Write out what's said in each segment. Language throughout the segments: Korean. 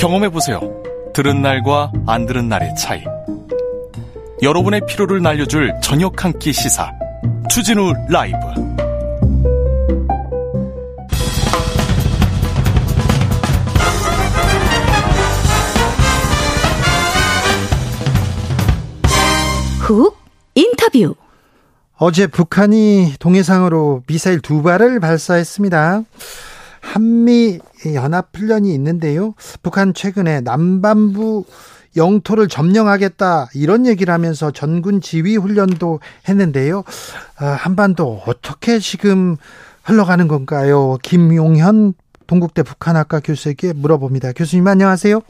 경험해 보세요. 들은 날과 안 들은 날의 차이. 여러분의 피로를 날려줄 저녁 한 끼 시사. 추진우 라이브. 훅 인터뷰. 어제 북한이 동해상으로 미사일 두 발을 발사했습니다. 한미 연합 훈련이 있는데요. 북한 최근에 남반부 영토를 점령하겠다 이런 얘기를 하면서 전군 지휘 훈련도 했는데요. 아, 한반도 어떻게 지금 흘러가는 건가요? 김용현 동국대 북한학과 교수에게 물어봅니다. 교수님 안녕하세요.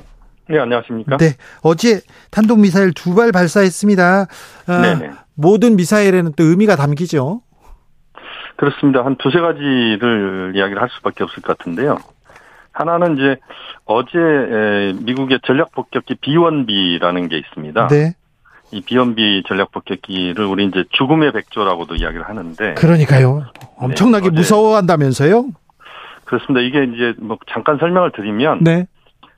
네, 안녕하십니까? 네, 어제 탄도미사일 두 발 발사했습니다. 아. 모든 미사일에는 또 의미가 담기죠. 그렇습니다. 한 두세 가지를 이야기를 할 수밖에 없을 것 같은데요. 하나는 이제 어제 에, 미국의 전략 폭격기 B1B라는 게 있습니다. 네. 이 B1B 전략 폭격기를 우리 이제 죽음의 백조라고도 이야기를 하는데 그러니까요. 엄청나게 어제- 무서워한다면서요? 그렇습니다. 이게 이제 뭐 잠깐 설명을 드리면 네.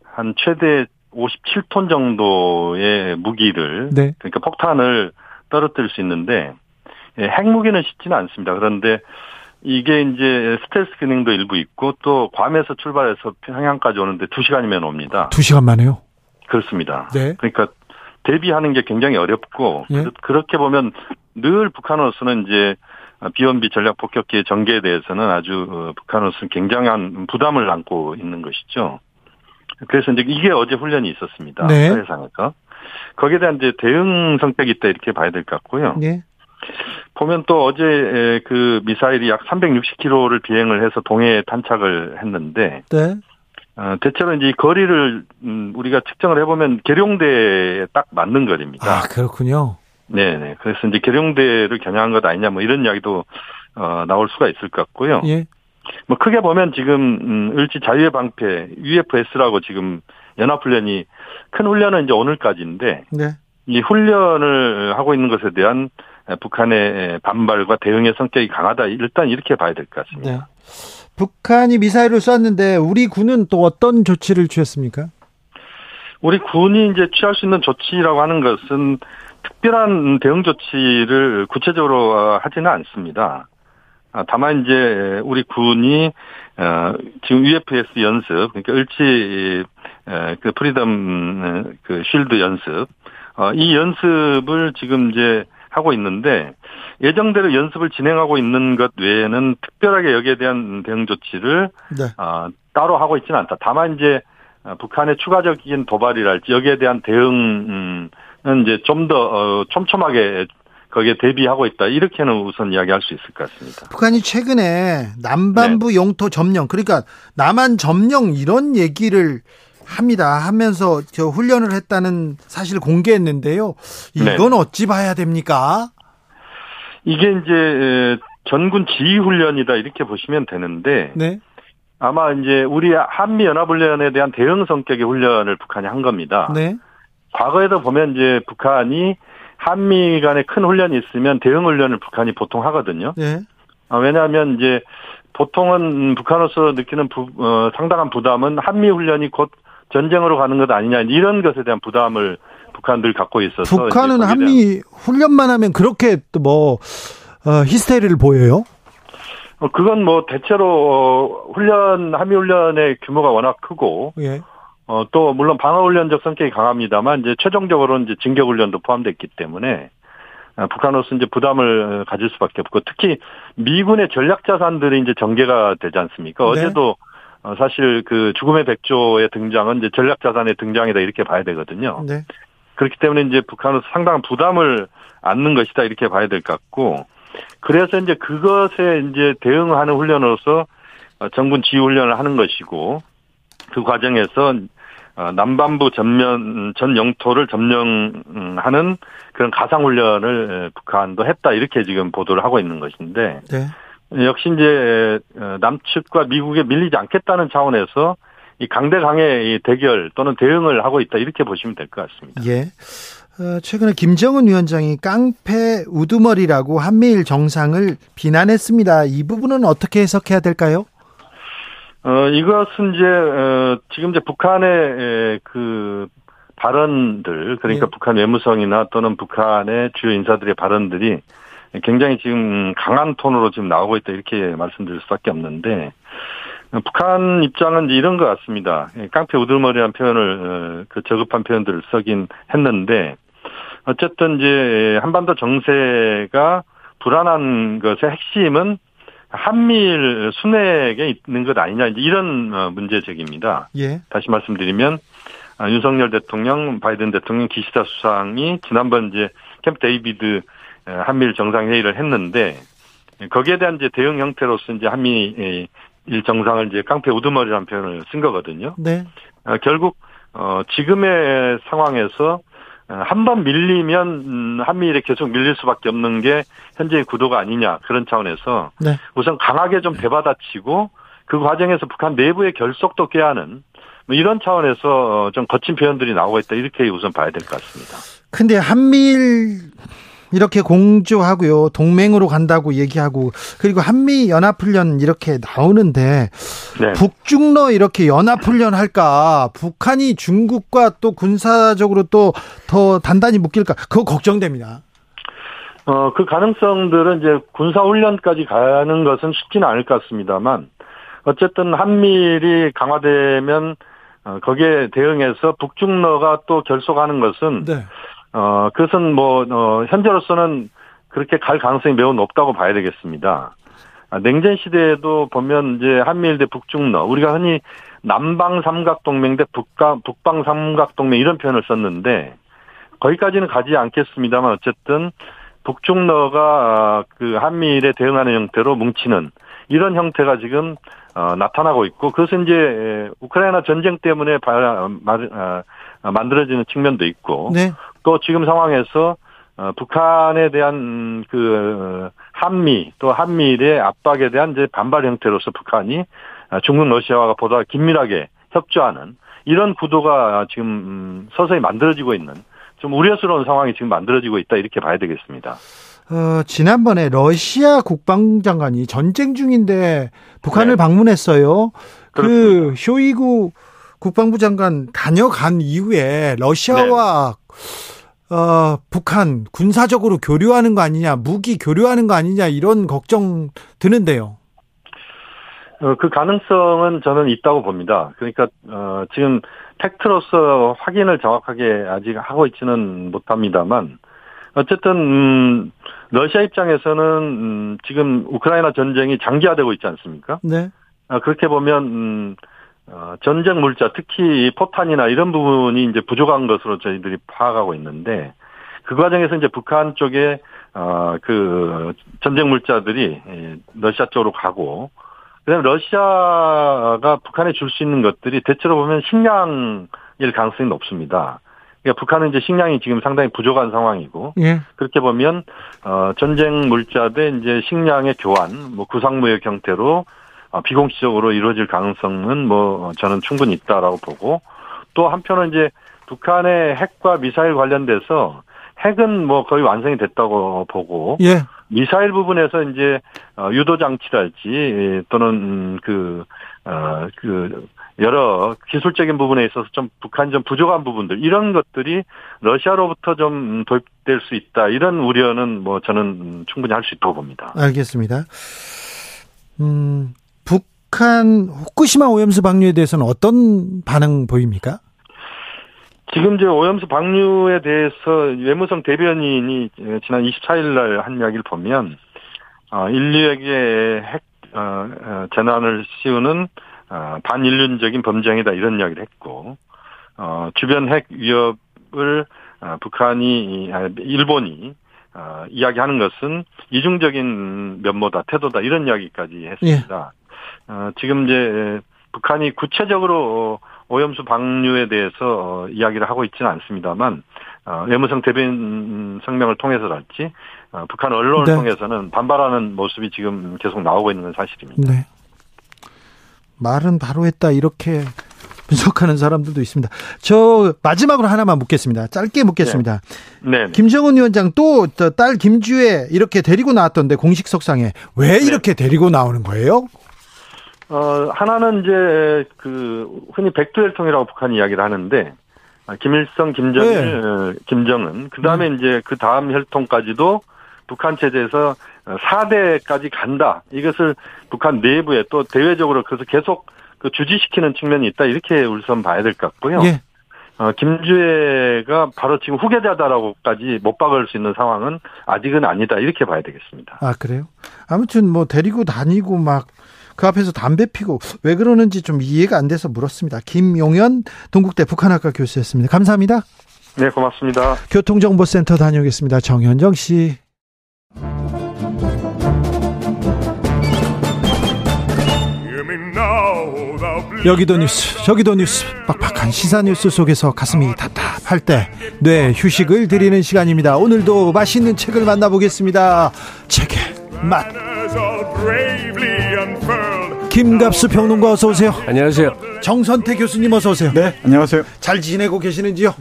한 최대 57톤 정도의 무기를 네. 그러니까 폭탄을 떨어뜨릴 수 있는데 예, 핵무기는 쉽지는 않습니다. 그런데 이게 이제 스텔스 기능도 일부 있고 또 괌에서 출발해서 평양까지 오는데 2시간이면 옵니다. 두 시간 만에요. 그렇습니다. 네. 그러니까 대비하는 게 굉장히 어렵고 예. 그- 그렇게 보면 늘 북한으로서는 이제 비원비 전략 폭격기의 전개에 대해서는 아주 어, 북한으로서는 굉장한 부담을 안고 있는 것이죠. 그래서 이제 이게 어제 훈련이 있었습니다. 네. 해상에서 거기에 대한 이제 대응 성격이 있다 이렇게 봐야 될 것 같고요. 네. 보면 또 어제 에, 그 미사일이 약 360km를 비행을 해서 동해에 탄착을 했는데 네. 어, 대체로 이제 이 거리를 음, 우리가 측정을 해보면 계룡대에 딱 맞는 거리입니다. 아, 그렇군요. 네네. 그래서 이제 계룡대를 겨냥한 것 아니냐 뭐 이런 이야기도 어, 나올 수가 있을 것 같고요. 예. 뭐 크게 보면 지금 음, 을지 자유의 방패 UFS라고 지금 연합훈련이 큰 훈련은 이제 오늘까지인데 네. 이 훈련을 하고 있는 것에 대한 북한의 반발과 대응의 성격이 강하다. 일단 이렇게 봐야 될 것 같습니다. 네. 북한이 미사일을 쐈는데 우리 군은 또 어떤 조치를 취했습니까? 우리 군이 이제 취할 수 있는 조치라고 하는 것은 특별한 대응 조치를 구체적으로 하지는 않습니다. 아, 다만 이제 우리 군이 어, 지금 UFS 연습, 그러니까 을지 에, 그 Freedom 그 Shield 연습, 어, 이 연습을 지금 이제 하고 있는데 예정대로 연습을 진행하고 있는 것 외에는 특별하게 여기에 대한 대응 조치를 네. 어, 따로 하고 있지는 않다. 다만 이제 어, 북한의 추가적인 도발이랄지 여기에 대한 대응은 이제 좀더 어, 촘촘하게 거기에 대비하고 있다. 이렇게는 우선 이야기할 수 있을 것 같습니다. 북한이 최근에 남반부 네. 영토 점령, 그러니까 남한 점령 이런 얘기를 합니다. 하면서 저 훈련을 했다는 사실을 공개했는데요. 이건 네. 어찌 봐야 됩니까? 이게 이제 에, 전군 지휘 훈련이다 이렇게 보시면 되는데 네. 아마 이제 우리 한미 연합 훈련에 대한 대응 성격의 훈련을 북한이 한 겁니다. 네. 과거에도 보면 이제 북한이 한미 간에 큰 훈련이 있으면 대응 훈련을 북한이 보통 하거든요. 네. 아, 왜냐하면 이제 보통은 북한으로서 느끼는 부, 어, 상당한 부담은 한미 훈련이 곧 전쟁으로 가는 것 아니냐 이런 것에 대한 부담을 북한들 갖고 있어서 북한은 한미 훈련만 하면 그렇게 또뭐 히스테리를 보여요? 어, 그건 뭐 대체로 어, 훈련 한미 훈련의 규모가 워낙 크고 예. 어, 또 물론 방어 훈련적 성격이 강합니다만 이제 최종적으로 이제 진격 훈련도 포함됐기 때문에 아, 북한으로서 이제 부담을 가질 수밖에 없고 특히 미군의 전략 자산들이 이제 전개가 되지 않습니까? 네. 어제도 어, 사실 그 죽음의 백조의 등장은 이제 전략 자산의 등장이다 이렇게 봐야 되거든요. 네. 그렇기 때문에 이제 북한으로서 상당한 부담을 안는 것이다 이렇게 봐야 될 것 같고 그래서 이제 그것에 이제 대응하는 훈련으로서 어, 정군 지휘 훈련을 하는 것이고 그 과정에서 어, 남반부 전면 전 영토를 점령하는 그런 가상 훈련을 북한도 했다 이렇게 지금 보도를 하고 있는 것인데 네. 역시 이제 어, 남측과 미국에 밀리지 않겠다는 차원에서 이 강대 강의 대결 또는 대응을 하고 있다 이렇게 보시면 될 것 같습니다. 예. 어, 최근에 김정은 위원장이 깡패 우두머리라고 한미일 정상을 비난했습니다. 이 부분은 어떻게 해석해야 될까요? 어, 이것은 이제, 어, 지금 이제 북한의 에, 그 발언들, 그러니까 예. 북한 외무성이나 또는 북한의 주요 인사들의 발언들이 굉장히 지금 강한 톤으로 지금 나오고 있다 이렇게 말씀드릴 수밖에 없는데, 어, 북한 입장은 이제 이런 것 같습니다. 예, 깡패 우들머리한 표현을, 어, 그 저급한 표현들을 쓰긴 했는데, 어쨌든 이제 한반도 정세가 불안한 것의 핵심은 한미일 순회에 있는 것 아니냐 이제 이런 어, 문제적입니다. 예. 다시 말씀드리면 아, 윤석열 대통령, 바이든 대통령, 기시다 수상이 지난번 이제 캠프 데이비드 에, 한미일 정상회의를 했는데 거기에 대한 이제 대응 형태로서 이제 한미 일 정상을 이제 깡패 우두머리라는 표현을 쓴 거거든요. 네. 어, 결국 어, 지금의 상황에서 한 번 밀리면 음, 한미일에 계속 밀릴 수밖에 없는 게 현재의 구도가 아니냐 그런 차원에서 네. 우선 강하게 좀 대받아치고 그 과정에서 북한 내부의 결속도 꾀하는 뭐 이런 차원에서 어, 좀 거친 표현들이 나오고 있다 이렇게 우선 봐야 될 것 같습니다. 근데 한미일 이렇게 공조하고요. 동맹으로 간다고 얘기하고 그리고 한미 연합훈련 이렇게 나오는데 네. 북중러 이렇게 연합훈련 할까? 북한이 중국과 또 군사적으로 또 더 단단히 묶일까? 그거 걱정됩니다. 어, 그 가능성들은 이제 군사훈련까지 가는 것은 쉽지는 않을 것 같습니다만, 어쨌든 한미일이 강화되면, 어, 거기에 대응해서 북중러가 또 결속하는 것은, 네. 어, 그것은 뭐, 어, 현재로서는 그렇게 갈 가능성이 매우 높다고 봐야 되겠습니다. 아, 냉전 시대에도 보면 이제 한미일 대 북중러, 우리가 흔히 남방 삼각동맹 대 북방, 북방 삼각동맹 이런 표현을 썼는데, 거기까지는 가지 않겠습니다만 어쨌든 북중러가 아, 그 한미일에 대응하는 형태로 뭉치는 이런 형태가 지금 어, 나타나고 있고 그것은 이제 에, 우크라이나 전쟁 때문에 바, 마, 아, 만들어지는 측면도 있고 네. 또 지금 상황에서 어, 북한에 대한 음, 그 어, 한미 또 한미일의 압박에 대한 이제 반발 형태로서 북한이 아, 중국 러시아와 보다 긴밀하게 협조하는 이런 구도가 지금 음, 서서히 만들어지고 있는 좀 우려스러운 상황이 지금 만들어지고 있다 이렇게 봐야 되겠습니다. 어, 지난번에 러시아 국방장관이 전쟁 중인데 북한을 네. 방문했어요. 그 그렇습니다. 쇼이구 국방부 장관 다녀간 이후에 러시아와 네. 어, 북한 군사적으로 교류하는 거 아니냐, 무기 교류하는 거 아니냐 이런 걱정 드는데요. 어, 그 가능성은 저는 있다고 봅니다. 그러니까 어, 지금 팩트로서 확인을 정확하게 아직 하고 있지는 못합니다만 어쨌든 음, 러시아 입장에서는 음, 지금 우크라이나 전쟁이 장기화되고 있지 않습니까? 네. 아, 그렇게 보면 음, 어, 전쟁 물자 특히 포탄이나 이런 부분이 이제 부족한 것으로 저희들이 파악하고 있는데 그 과정에서 이제 북한 쪽에 어, 그 전쟁 물자들이 예, 러시아 쪽으로 가고 그다음에 러시아가 북한에 줄 수 있는 것들이 대체로 보면 식량일 가능성이 높습니다. 그러니까 북한은 이제 식량이 지금 상당히 부족한 상황이고 예. 그렇게 보면 어 전쟁 물자 대 이제 식량의 교환, 뭐 구상무역 형태로 어, 비공식적으로 이루어질 가능성은 뭐 저는 충분히 있다라고 보고 또 한편은 이제 북한의 핵과 미사일 관련돼서 핵은 뭐 거의 완성이 됐다고 보고 예. 미사일 부분에서 이제 어, 유도 장치랄지 예, 또는 음, 그, 어, 그 여러 기술적인 부분에 있어서 좀 북한이 좀 부족한 부분들 이런 것들이 러시아로부터 좀 도입될 수 있다 이런 우려는 뭐 저는 음, 충분히 할 수 있다고 봅니다. 알겠습니다. 음, 북한 후쿠시마 오염수 방류에 대해서는 어떤 반응 보입니까? 지금 이제 오염수 방류에 대해서 외무성 대변인이 지난 24일 날 한 이야기를 보면 어, 인류에게 핵 어, 어, 재난을 씌우는 어, 반인륜적인 범죄행위다 이런 이야기를 했고 어, 주변 핵 위협을 어, 북한이 아, 일본이 어, 이야기하는 것은 이중적인 면모다 태도다 이런 이야기까지 했습니다. 어, 지금 이제 북한이 구체적으로 오염수 방류에 대해서 어, 이야기를 하고 있지는 않습니다만 어, 외무성 대변 성명을 통해서랄지 어, 북한 언론을 네. 통해서는 반발하는 모습이 지금 계속 나오고 있는 건 사실입니다. 네. 말은 바로 했다 이렇게 분석하는 사람들도 있습니다. 저 마지막으로 하나만 묻겠습니다. 짧게 묻겠습니다. 네. 네. 김정은 위원장 또 딸 김주혜 이렇게 데리고 나왔던데 공식 석상에 왜 네. 이렇게 데리고 나오는 거예요? 어, 하나는 이제 그 흔히 백두혈통이라고 북한이 이야기를 하는데 아, 김일성, 김정일, 어, 김정은 그 다음에 이제 그 다음 혈통까지도 북한 체제에서 4대까지 간다. 이것을 북한 내부에 또 대외적으로 그래서 계속 그 주지시키는 측면이 있다. 이렇게 우선 봐야 될 것 같고요. 예. 어, 김주혜가 바로 지금 후계자다라고까지 못 박을 수 있는 상황은 아직은 아니다. 이렇게 봐야 되겠습니다. 아 그래요? 아무튼 뭐 데리고 다니고 막 그 앞에서 담배 피고 왜 그러는지 좀 이해가 안 돼서 물었습니다. 김용현 동국대 북한학과 교수였습니다. 감사합니다. 네, 고맙습니다. 교통정보센터 다녀오겠습니다. 정현정 씨. 여기도 뉴스 저기도 뉴스 빡빡한 시사 뉴스 속에서 가슴이 답답할 때 뇌 휴식을 드리는 시간입니다 오늘도 맛있는 책을 만나보겠습니다 책의 맛 김갑수 평론가 어서 오세요 안녕하세요. 정선태 교수님 어서 오세요 네, 안녕하세요. 잘 지내고 계시는지요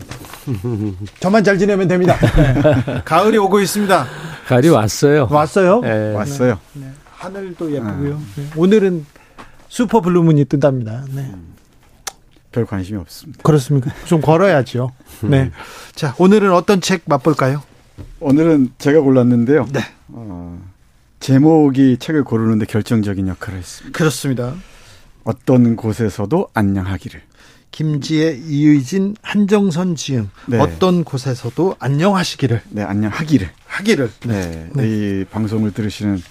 저만 잘 지내면 됩니다 가을이 오고 있습니다 가을이 왔어요. 왔어요 예. 왔어요. 하늘도 예쁘고요 네. 오늘은 슈퍼 블루문이 뜬답니다 네. 별 관심이 없습니다. 그렇습니까? 좀 걸어야죠. 네. 자, 오늘은 어떤 책 맛볼까요? 오늘은 제가 골랐는데요. 네. 어, 제목이 책을 고르는데 결정적인 역할을 했습니다. 그렇습니다. 어떤 곳에서도 안녕하기를. 김지혜, 이의진, 한정선 지음. 네. 어떤 곳에서도 안녕하시기를 네, 안녕하기를. 하기를. 네, 네. 이 방송을 들으시는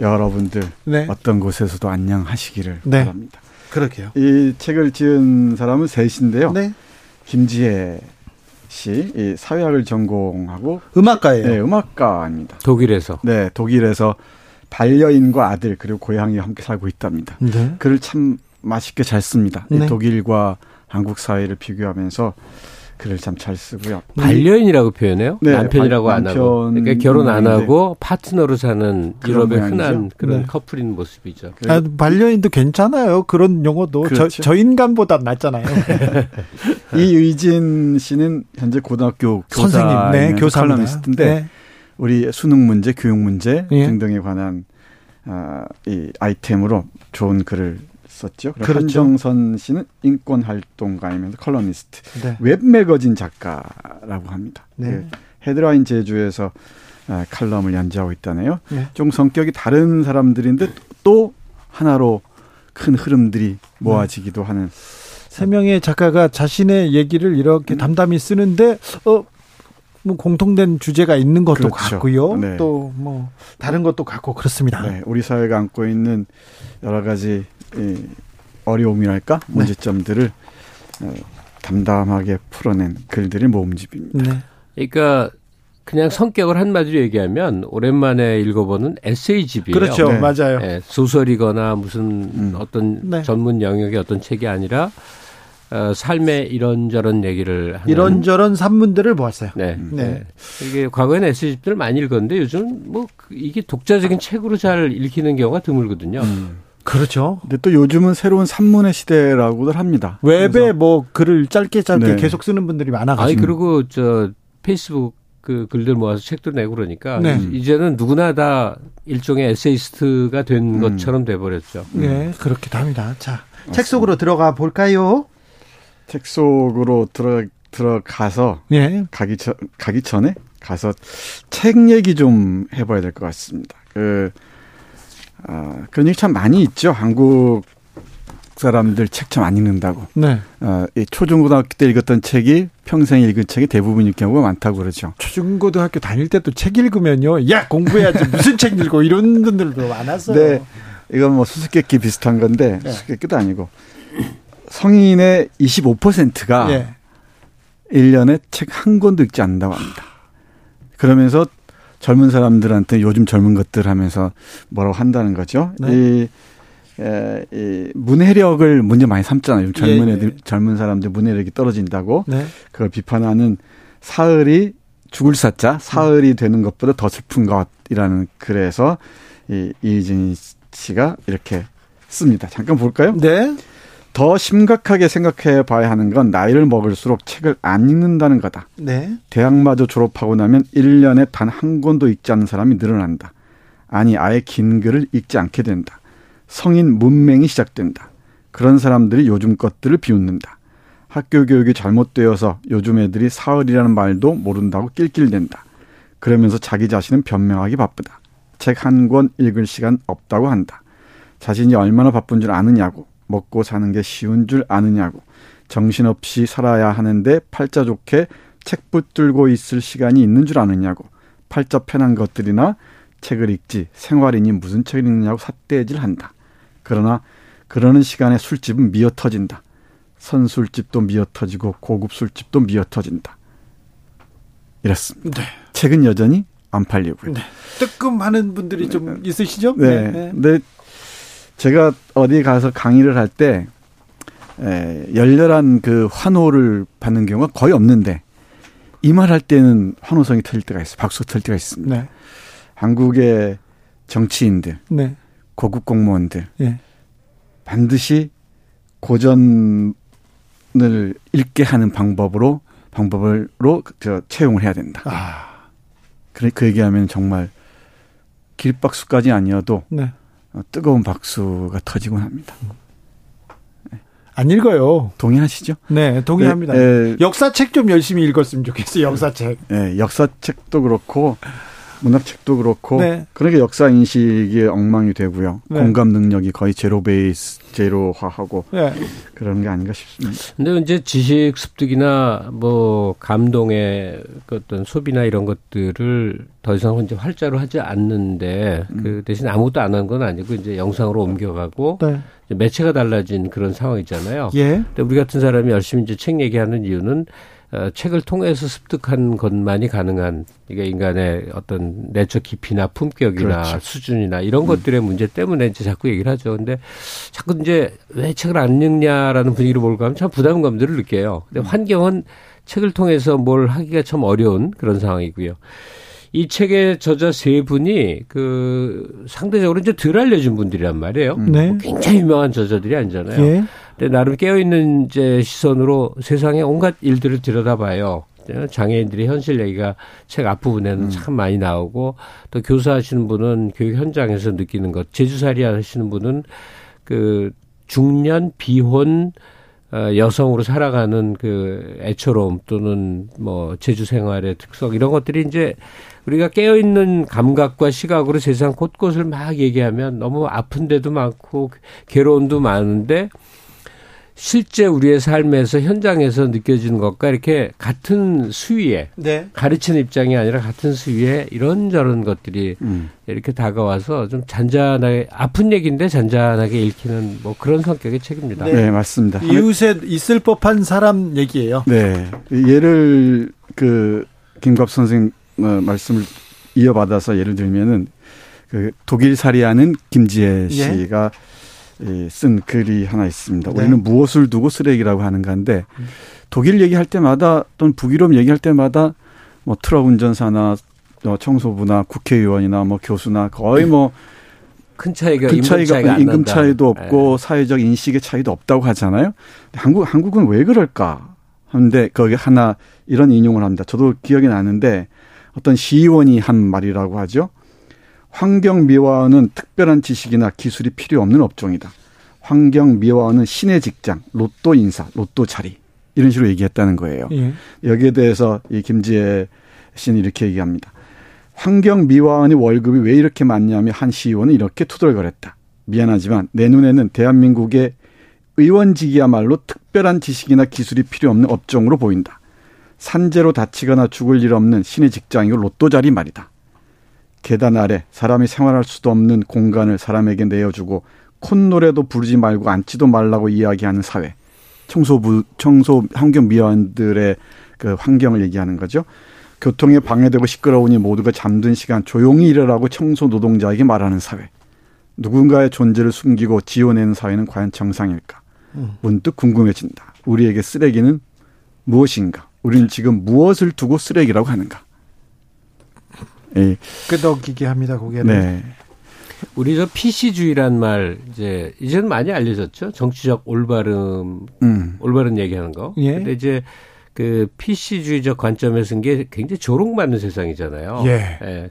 여러분들 네. 어떤 곳에서도 안녕하시기를 네. 바랍니다. 그러게요. 이 책을 지은 사람은 셋인데요. 네. 김지혜 씨, 이 사회학을 전공하고 음악가예요. 네, 음악가입니다. 독일에서. 네, 독일에서 반려인과 아들 그리고 고양이와 함께 살고 있답니다. 네. 글을 참 맛있게 잘 씁니다. 이 네. 독일과 한국 사회를 비교하면서 글을 참 잘 쓰고요. 반려인이라고 표현해요. 네, 남편이라고 반- 안 하고. 그러니까 결혼 안 모양인데. 하고 파트너로 사는 유럽의. 흔한 그런 네. 커플인 모습이죠. 아, 반려인도 괜찮아요. 그런 용어도 그렇죠. 저, 저 인간보다 낫잖아요. 이의진 씨는 현재 고등학교 선생님, 네, 교사입니다. 칼럼니스트인데 네. 우리 수능 문제, 교육 문제 예. 등등에 관한 아, 이 아이템으로 좋은 글을 그리고 그렇죠. 한정선 씨는 인권 활동가이면서 컬럼니스트, 네. 웹 매거진 작가라고 합니다. 네. 그 헤드라인 제주에서 아, 칼럼을 연재하고 있다네요. 네. 좀 성격이 다른 사람들인데 또 하나로 큰 흐름들이 모아지기도 하는 세 명의 작가가 자신의 얘기를 이렇게 음. 담담히 쓰는데 어. 뭐 공통된 주제가 있는 것도 그렇죠. 같고요. 네. 또뭐 다른 것도 같고 그렇습니다. 네, 우리 사회가 안고 있는 여러 가지 이 어려움이랄까 문제점들을 어, 담담하게 풀어낸 글들의 모음집입니다. 네. 그러니까 그냥 성격을 한마디로 얘기하면 오랜만에 읽어보는 에세이집이에요. 그렇죠. 네. 맞아요. 예, 소설이거나 무슨 음. 어떤 네. 전문 영역의 어떤 책이 아니라 어, 삶의 이런저런 얘기를 하는 이런저런 산문들을 모았어요. 네. 네. 네. 이게 과거에는 에세이집들 많이 읽었는데 요즘 뭐 그- 이게 독자적인 책으로 잘 읽히는 경우가 드물거든요. 음. 그렇죠. 근데 또 요즘은 새로운 산문의 시대라고들 합니다. 웹에 뭐 글을 짧게 짧게 네. 계속 쓰는 분들이 아니 많아가지고. 그리고 저 페이스북 그 글들 모아서 책도 내고 그러니까 네. 이제는 누구나 다 일종의 에세이스트가 된 음. 것처럼 돼버렸죠. 네, 그렇기도 합니다. 자, 책 속으로 들어가 볼까요? 책 속으로 들어 들어가서 네. 가기 전 가기 전에 가서 책 얘기 좀 해봐야 될 것 같습니다. 그 아, 그런 얘기 참 많이 있죠. 한국 사람들 책 참 안 읽는다고. 네. 어, 이 초중고등학교 때 읽었던 책이 평생 읽은 책이 대부분일 경우가 많다고 그러죠. 초중고등학교 다닐 때도 책 읽으면요. 야, 공부해야지. 무슨 책 읽고 이런 분들도 많았어요. 네. 이건 뭐 수수께끼 비슷한 건데 네. 수수께끼도 아니고 성인의 25%가 예. 일 1년에 책 한 권도 읽지 않는다고 합니다. 그러면서 젊은 사람들한테 요즘 젊은 것들 하면서 뭐라고 한다는 거죠. 네. 이 에, 이 문해력을 문제 많이 삼잖아요. 젊은 예, 예. 애들, 젊은 사람들 문해력이 떨어진다고 네. 그걸 비판하는 사흘이 죽을 사자 사흘이 되는 것보다 더 슬픈 것이라는 글에서 이 이진 씨가 이렇게 씁니다. 잠깐 볼까요? 네. 더 심각하게 생각해 봐야 하는 건 나이를 먹을수록 책을 안 읽는다는 거다. 네. 대학마저 졸업하고 나면 1년에 단 한 권도 읽지 않는 사람이 늘어난다. 아니, 아예 긴 글을 읽지 않게 된다. 성인 문맹이 시작된다. 그런 사람들이 요즘 것들을 비웃는다. 학교 교육이 잘못되어서 요즘 애들이 사흘이라는 말도 모른다고 낄낄댄다. 그러면서 자기 자신은 변명하기 바쁘다. 책 한 권 읽을 시간 없다고 한다. 자신이 얼마나 바쁜 줄 아느냐고. 먹고 사는 게 쉬운 줄 아느냐고. 정신없이 살아야 하는데 팔자 좋게 책 붙들고 있을 시간이 있는 줄 아느냐고. 팔자 편한 것들이나 책을 읽지 생활이니 무슨 책을 읽느냐고 삿대질 한다. 그러나 그러는 시간에 술집은 미어 터진다. 선술집도 미어 터지고 고급 술집도 미어 터진다. 이렇습니다. 네. 책은 여전히 안 팔리고요. 네. 뜨끔 하는 분들이 좀 있으시죠? 네. 근데 제가 어디 가서 강의를 할 때 열렬한 그 환호를 받는 경우가 거의 없는데 이 말 할 때는 환호성이 터질 때가 있어요. 박수 터질 때가 있습니다. 네. 한국의 정치인들, 네. 고급 공무원들 예. 반드시 고전을 읽게 하는 방법으로 방법으로 저 채용을 해야 된다. 아. 그래 그 얘기하면 정말 길박수까지 아니어도 네. 어, 뜨거운 박수가 터지곤 합니다. 안 읽어요. 동의하시죠? 네, 동의합니다. 예, 예, 역사책 좀 열심히 읽었으면 좋겠어요. 역사책. 예, 역사책도 그렇고 문학책도 그렇고 네. 그러니까 역사 인식이 엉망이 되고요. 네. 공감 능력이 거의 제로 베이스 제로화하고 네. 그런 게 아닌가 싶습니다. 근데 이제 지식 습득이나 뭐 감동의 그 어떤 소비나 이런 것들을 더 이상 이제 활자로 하지 않는데 그 대신 아무것도 안 한 건 아니고 이제 영상으로 옮겨가고 네. 이제 매체가 달라진 그런 상황이잖아요. 예. 근데 우리 같은 사람이 열심히 이제 책 얘기하는 이유는 어, 책을 통해서 습득한 것만이 가능한 이게 인간의 어떤 내적 깊이나 품격이나 그렇죠. 수준이나 이런 것들의 문제 때문에 이제 자꾸 얘기를 하죠. 근데 자꾸 이제 왜 책을 안 읽냐라는 분위기로 몰고 가면 참 부담감들을 느껴요. 근데 환경은 책을 통해서 뭘 하기가 참 어려운 그런 상황이고요. 이 책의 저자 세 분이 그 상대적으로 이제 덜 알려진 분들이란 말이에요. 네. 뭐 굉장히 유명한 저자들이 아니잖아요. 예. 근데 나름 깨어있는 이제 시선으로 세상의 온갖 일들을 들여다봐요. 장애인들의 현실 얘기가 책 앞부분에는 참 많이 나오고 또 교사하시는 분은 교육 현장에서 느끼는 것, 제주살이 하시는 분은 그 중년 비혼 어, 여성으로 살아가는 그 애처로움 또는 뭐 제주 생활의 특성 이런 것들이 이제 우리가 깨어 있는 감각과 시각으로 세상 곳곳을 막 얘기하면 너무 아픈 데도 많고 괴로움도 많은데 실제 우리의 삶에서 현장에서 느껴지는 것과 이렇게 같은 수위에 네. 가르치는 입장이 아니라 같은 수위에 이런저런 것들이 음. 이렇게 다가와서 좀 잔잔하게 아픈 얘기인데 잔잔하게 읽히는 뭐 그런 성격의 책입니다. 네. 네, 맞습니다. 이웃에 있을 법한 사람 얘기예요. 네. 예를 그 김갑 선생 어, 말씀을 이어받아서 예를 들면은 그 독일 살이하는 김지혜 예. 씨가 이, 쓴 글이 하나 있습니다. 네. 우리는 무엇을 두고 쓰레기라고 하는 건데 독일 얘기할 때마다 또는 북유럽 얘기할 때마다 뭐 트럭 운전사나 어, 청소부나 국회의원이나 뭐 교수나 거의 뭐 큰 차이가 큰 임금 차이가 차이가 안 임금. 차이도 없고 예. 사회적 인식의 차이도 없다고 하잖아요. 한국 한국은 왜 그럴까? 하는데 거기 하나 이런 인용을 합니다. 저도 기억이 나는데 어떤 시의원이 한 말이라고 하죠. 환경 미화원은 특별한 지식이나 기술이 필요 없는 업종이다. 환경 미화원은 신의 직장, 로또 인사, 로또 자리 이런 식으로 얘기했다는 거예요. 예. 여기에 대해서 이 김지혜 씨는 이렇게 얘기합니다. 환경 미화원의 월급이 왜 이렇게 많냐며 한 시의원은 이렇게 투덜거렸다. 미안하지만 내 눈에는 대한민국의 의원직이야말로 특별한 지식이나 기술이 필요 없는 업종으로 보인다. 산재로 다치거나 죽을 일 없는 신의 직장이고 로또 자리 말이다. 계단 아래 사람이 생활할 수도 없는 공간을 사람에게 내어주고 콧노래도 부르지 말고 앉지도 말라고 이야기하는 사회. 청소 부, 청소 환경 미화원들의 그 환경을 얘기하는 거죠. 교통에 방해되고 시끄러우니 모두가 잠든 시간 조용히 일하라고 청소 노동자에게 말하는 사회. 누군가의 존재를 숨기고 지어내는 사회는 과연 정상일까? 음. 문득 궁금해진다. 우리에게 쓰레기는 무엇인가? 우리는 지금 무엇을 두고 쓰레기라고 하는가? 예. 끄덕이게 합니다, 고개를. 네. 우리 저 PC주의란 말 이제 이제는 많이 알려졌죠. 정치적 올바름 음. 올바른 얘기하는 거. 예. 근데 이제 그 PC주의적 관점에서 쓴게 굉장히 조롱받는 세상이잖아요. 예.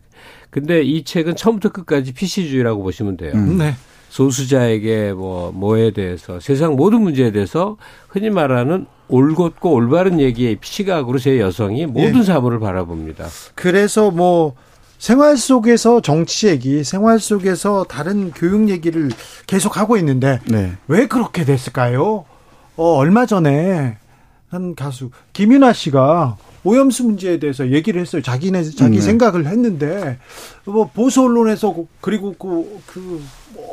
근데 이 책은 처음부터 끝까지 PC주의라고 보시면 돼요. 음. 네. 소수자에게 뭐 뭐에 대해서 세상 모든 문제에 대해서 흔히 말하는 올곧고 올바른 얘기의 시각으로 제 여성이 모든 예. 사물을 바라봅니다. 그래서 뭐 생활 속에서 정치 얘기, 생활 속에서 다른 교육 얘기를 계속 하고 있는데 네. 왜 그렇게 됐을까요? 어, 얼마 전에 한 가수 김윤아 씨가 오염수 문제에 대해서 얘기를 했어요. 자기네 자기 네. 생각을 했는데 뭐 보수 언론에서 그리고 그, 그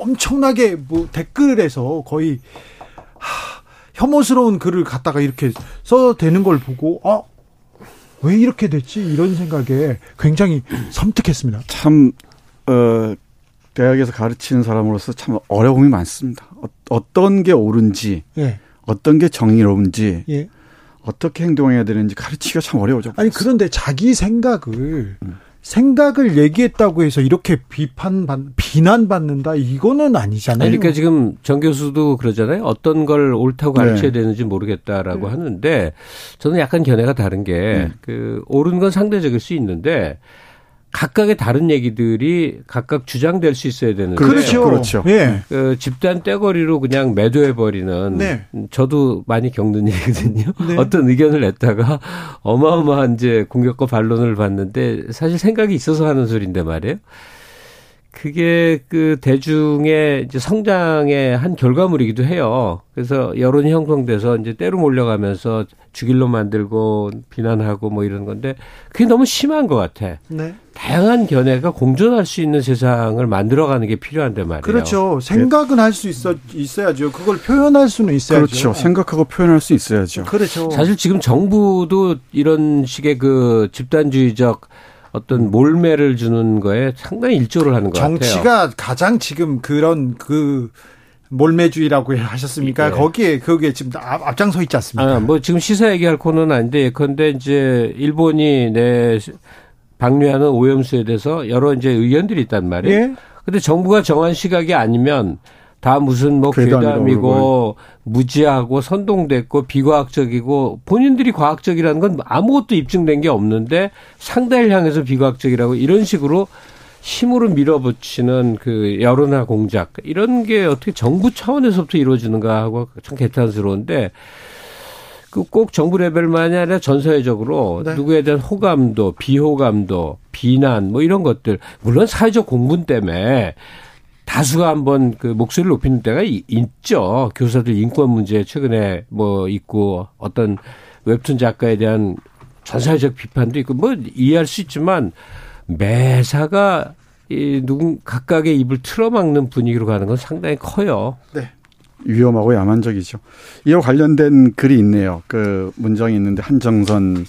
엄청나게 뭐 댓글에서 거의 하, 혐오스러운 글을 갖다가 이렇게 써대는 걸 보고 아, 왜 이렇게 됐지? 이런 생각에 굉장히 섬뜩했습니다. 참, 어, 대학에서 가르치는 사람으로서 참 어려움이 많습니다. 어, 어떤 게 옳은지, 예. 어떤 게 정의로운지, 예. 어떻게 행동해야 되는지 가르치기가 참 어려워져. 아니 그런데 자기 생각을 생각을 얘기했다고 해서 이렇게 비판 받 비난받는다 이거는 아니잖아요. 아니, 그러니까 지금 정 교수도 그러잖아요. 어떤 걸 옳다고 가르쳐야 네. 되는지 모르겠다라고 하는데 저는 약간 견해가 다른 게 네. 그 옳은 건 상대적일 수 있는데 각각의 다른 얘기들이 각각 주장될 수 있어야 되는데 그렇죠. 그렇죠. 예. 그 집단 떼거리로 그냥 매도해 버리는 네. 저도 많이 겪는 일이거든요. 네. 어떤 의견을 냈다가 어마어마한 이제 공격과 반론을 받는데 사실 생각이 있어서 하는 소리인데 말이에요. 그게 그 대중의 이제 성장의 한 결과물이기도 해요. 그래서 여론이 형성돼서 이제 때로 몰려가면서 죽일로 만들고 비난하고 뭐 이런 건데 그게 너무 심한 것 같아. 네. 다양한 견해가 공존할 수 있는 세상을 만들어가는 게 필요한데 말이에요. 그렇죠. 생각은 할 수 있어 있어야죠. 그걸 표현할 수는 있어야죠. 그렇죠. 생각하고 표현할 수 있어야죠. 그렇죠. 사실 지금 정부도 이런 식의 그 집단주의적 어떤 몰매를 주는 거에 상당히 일조를 하는 것 같아요. 정치가 가장 지금 그런 그 몰매주의라고 하셨습니까? 네. 거기에 거기에 지금 앞, 앞장서 있지 않습니까? 아, 뭐 지금 시사 얘기할 코너는 아닌데 예컨대 이제 일본이 내 방류하는 오염수에 대해서 여러 이제 의견들이 있단 말이에요. 예. 근데 정부가 정한 시각이 아니면 다 무슨 뭐 괴담이고 무지하고 선동됐고 비과학적이고 본인들이 과학적이라는 건 아무것도 입증된 게 없는데 상대를 향해서 비과학적이라고 이런 식으로 힘으로 밀어붙이는 그 여론화 공작 이런 게 어떻게 정부 차원에서부터 이루어지는가 하고 참 개탄스러운데 그 꼭 정부 레벨만이 아니라 전 사회적으로 네. 누구에 대한 호감도 비호감도 비난 뭐 이런 것들 물론 사회적 공분 때문에 다수가 한번 그 목소리를 높이는 때가 이- 있죠. 교사들 인권 문제 최근에 뭐 있고 어떤 웹툰 작가에 대한 전 사회적 비판도 있고 뭐 이해할 수 있지만 매사가 이 누군 각각의 입을 틀어막는 분위기로 가는 건 상당히 커요. 위험하고 야만적이죠. 이와 관련된 글이 있네요. 그 문장이 있는데 한정선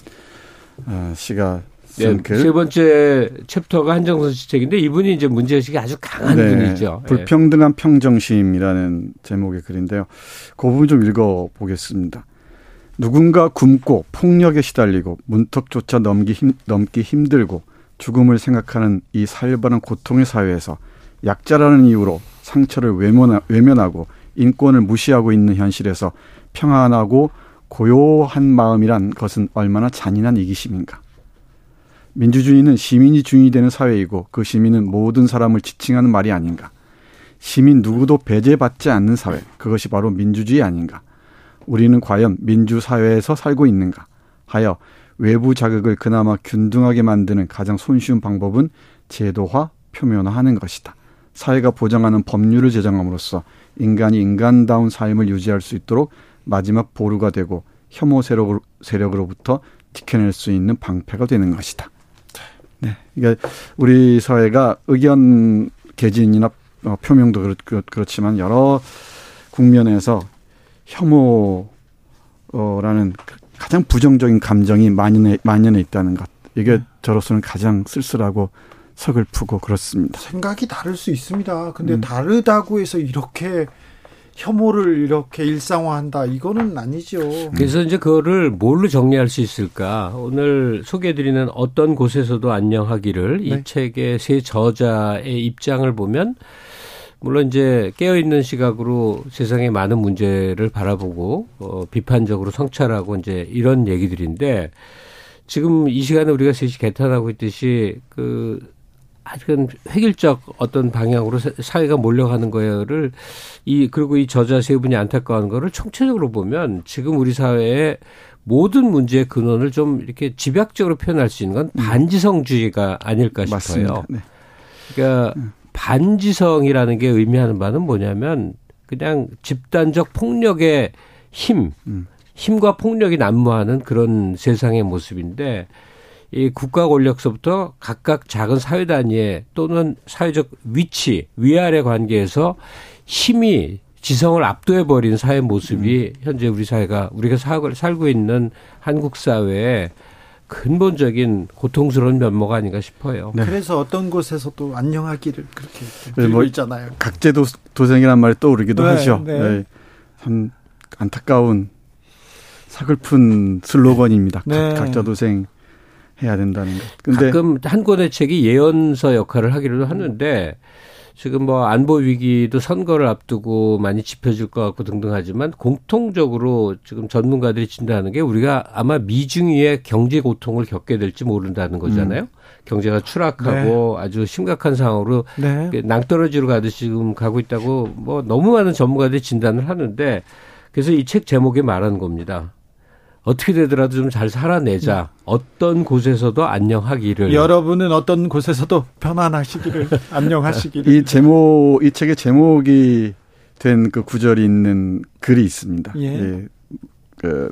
어, 씨가 네, 쓴 글. 세 번째 챕터가 한정선 씨 책인데 이분이 이제 문제의식이 아주 강한 분이죠. 예. 네. 불평등한 평정심이라는 제목의 글인데요. 그 부분 좀 읽어 보겠습니다. 누군가 굶고 폭력에 시달리고 문턱조차 넘기, 힘, 넘기 힘들고 죽음을 생각하는 이 살벌한 고통의 사회에서 약자라는 이유로 상처를 외면하, 외면하고 인권을 무시하고 있는 현실에서 평안하고 고요한 마음이란 것은 얼마나 잔인한 이기심인가. 민주주의는 시민이 주인이 되는 사회이고 그 시민은 모든 사람을 지칭하는 말이 아닌가. 시민 누구도 배제받지 않는 사회. 그것이 바로 민주주의 아닌가. 우리는 과연 민주사회에서 살고 있는가 하여 외부 자극을 그나마 균등하게 만드는 가장 손쉬운 방법은 제도화, 표면화하는 것이다. 사회가 보장하는 법률을 제정함으로써 인간이 인간다운 삶을 유지할 수 있도록 마지막 보루가 되고 혐오 세력으로, 세력으로부터 지켜낼 수 있는 방패가 되는 것이다. 네. 그러니까 우리 사회가 의견 개진이나 어, 표명도 그렇, 그렇, 그렇지만 여러 국면에서 혐오라는 가장 부정적인 감정이 만연해, 만연해 있다는 것. 이게 저로서는 가장 쓸쓸하고 서글프고 그렇습니다. 생각이 다를 수 있습니다. 근데 음. 다르다고 해서 이렇게 혐오를 이렇게 일상화한다 이거는 아니죠. 그래서 이제 그거를 뭘로 정리할 수 있을까? 오늘 소개해드리는 어떤 곳에서도 안녕하기를 네. 이 책의 세 저자의 입장을 보면 물론 이제 깨어 있는 시각으로 세상의 많은 문제를 바라보고 어, 비판적으로 성찰하고 이제 이런 얘기들인데 지금 이 시간에 우리가 셋이 개탄하고 있듯이 그 아직은 획일적 어떤 방향으로 사회가 몰려가는 거를 이 그리고 이 저자 세 분이 안타까운 거를 총체적으로 보면 지금 우리 사회의 모든 문제의 근원을 좀 이렇게 집약적으로 표현할 수 있는 건 음. 반지성주의가 아닐까 싶어요. 맞습니다. 네. 그러니까 음. 반지성이라는 게 의미하는 바는 뭐냐면 그냥 집단적 폭력의 힘, 음. 힘과 폭력이 난무하는 그런 세상의 모습인데 이 국가 권력서부터 각각 작은 사회 단위에 또는 사회적 위치, 위아래 관계에서 힘이 지성을 압도해 버린 사회 모습이 음. 현재 우리 사회가 우리가 살고 있는 한국 사회에 근본적인 고통스러운 면모가 아닌가 싶어요. 네. 그래서 어떤 곳에서도 안녕하기를 그렇게 네, 뭐 있잖아요. 각제도 도생이란 말이 떠오르기도 네, 하죠. 네. 네. 참 안타까운 사글픈 슬로건입니다. 네. 각자 도생 해야 된다는 것. 근데 가끔 한 권의 책이 예언서 역할을 하기도 하는데 지금 뭐 안보 위기도 선거를 앞두고 많이 짚혀질 것 같고 등등 하지만 공통적으로 지금 전문가들이 진단하는 게 우리가 아마 미중위의 경제 고통을 겪게 될지 모른다는 거잖아요. 음. 경제가 추락하고 네. 아주 심각한 상황으로 네. 낭떠러지로 가듯이 지금 가고 있다고 뭐 너무 많은 전문가들이 진단을 하는데 그래서 이 책 제목에 말하는 겁니다. 어떻게 되더라도 좀 잘 살아내자. 네. 어떤 곳에서도 안녕하기를. 여러분은 어떤 곳에서도 편안하시기를, 안녕하시기를. 이 제목, 이 책의 제목이 된 그 구절이 있는 글이 있습니다. 예. 예. 그,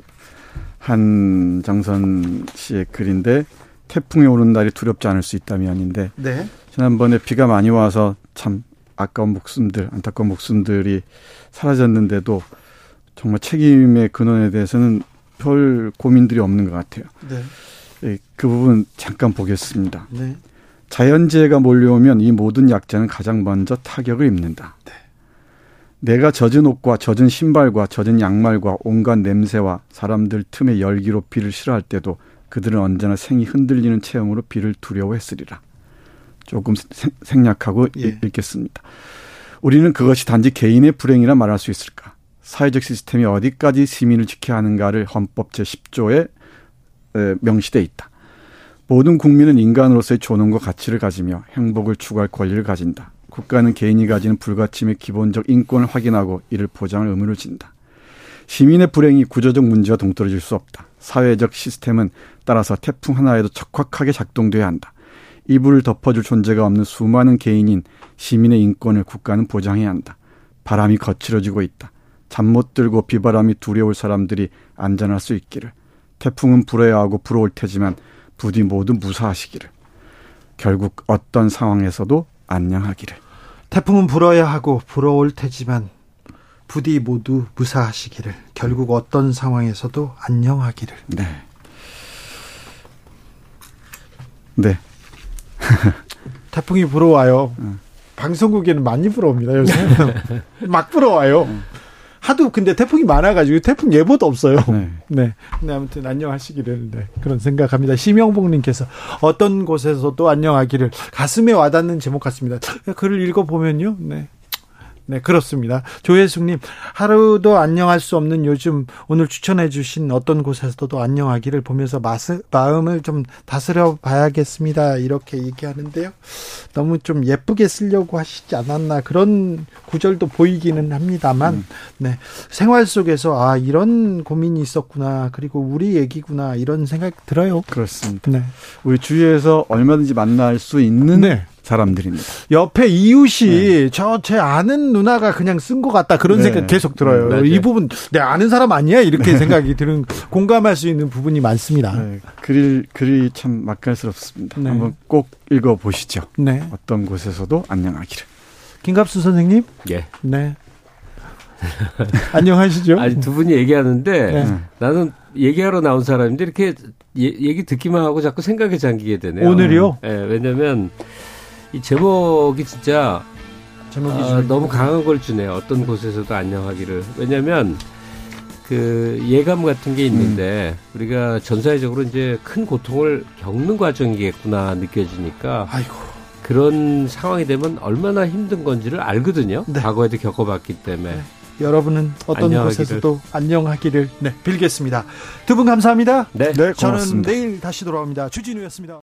한정선 씨의 글인데, 태풍이 오는 날이 두렵지 않을 수 있다면인데, 네. 지난번에 비가 많이 와서 참 아까운 목숨들, 안타까운 목숨들이 사라졌는데도 정말 책임의 근원에 대해서는 별 고민들이 없는 것 같아요. 네. 네, 그 부분 잠깐 보겠습니다. 네. 자연재해가 몰려오면 이 모든 약자는 가장 먼저 타격을 입는다. 네. 내가 젖은 옷과 젖은 신발과 젖은 양말과 온갖 냄새와 사람들 틈에 열기로 비를 싫어할 때도 그들은 언제나 생이 흔들리는 체험으로 비를 두려워했으리라. 조금 생략하고 예. 읽겠습니다. 우리는 그것이 단지 개인의 불행이라 말할 수 있을까? 사회적 시스템이 어디까지 시민을 지켜야 하는가를 헌법 제10조에 명시돼 있다. 모든 국민은 인간으로서의 존엄과 가치를 가지며 행복을 추구할 권리를 가진다. 국가는 개인이 가지는 불가침의 기본적 인권을 확인하고 이를 보장할 의무를 진다. 시민의 불행이 구조적 문제와 동떨어질 수 없다. 사회적 시스템은 따라서 태풍 하나에도 적확하게 작동돼야 한다. 이불을 덮어줄 존재가 없는 수많은 개인인 시민의 인권을 국가는 보장해야 한다. 바람이 거칠어지고 있다. 잠 못 들고 비바람이 두려울 사람들이 안전할 수 있기를. 태풍은 불어야 하고 불어올 테지만 부디 모두 무사하시기를. 결국 어떤 상황에서도 안녕하기를. 태풍은 불어야 하고 불어올 테지만 부디 모두 무사하시기를. 결국 어떤 상황에서도 안녕하기를. 네. 네. 태풍이 불어와요. 응. 방송국에는 많이 불어옵니다, 요새. 막 불어와요. 응. 하도 근데 태풍이 많아가지고 태풍 예보도 없어요. 네. 네. 네 아무튼 안녕하시기를 네, 그런 생각합니다. 심영복님께서 어떤 곳에서도 안녕하기를 가슴에 와닿는 제목 같습니다. 글을 읽어보면요. 네. 네, 그렇습니다. 조혜숙님, 하루도 안녕할 수 없는 요즘 오늘 추천해 주신 어떤 곳에서도 안녕하기를 보면서 마스, 마음을 좀 다스려 봐야겠습니다. 이렇게 얘기하는데요. 너무 좀 예쁘게 쓰려고 하시지 않았나 그런 구절도 보이기는 합니다만, 음. 네. 생활 속에서 아, 이런 고민이 있었구나. 그리고 우리 얘기구나. 이런 생각 들어요. 그렇습니다. 네. 우리 주위에서 얼마든지 만날 수 있는 네. 사람들입니다. 옆에 이웃이 네. 저제 아는 누나가 그냥 쓴 것 같다 그런 네. 생각 계속 들어요. 네, 이 부분 내 아는 사람 아니야 이렇게 네. 생각이 드는 공감할 수 있는 부분이 많습니다. 네. 글 글이 참 맛깔스럽습니다. 네. 한번 꼭 읽어 보시죠. 네. 어떤 곳에서도 안녕하기를. 김갑수 선생님. 예. 네. 안녕하시죠? 아니 두 분이 얘기하는데 나는 얘기하러 나온 사람인데 이렇게 얘기 듣기만 하고 자꾸 생각에 잠기게 되네요. 오늘이요? 네, 왜냐면 이 제목이 진짜 제목이 아, 좀- 너무 강한 걸 주네요. 어떤 곳에서도 안녕하기를. 왜냐하면 그 예감 같은 게 있는데 음. 우리가 전사회적으로 이제 큰 고통을 겪는 과정이겠구나 느껴지니까 아이고 그런 상황이 되면 얼마나 힘든 건지를 알거든요. 네. 과거에도 겪어봤기 때문에. 여러분은 어떤 안녕하기를. 곳에서도 안녕하기를 네, 빌겠습니다. 두 분 감사합니다. 네. 네, 저는 고맙습니다. 내일 다시 돌아옵니다. 주진우였습니다.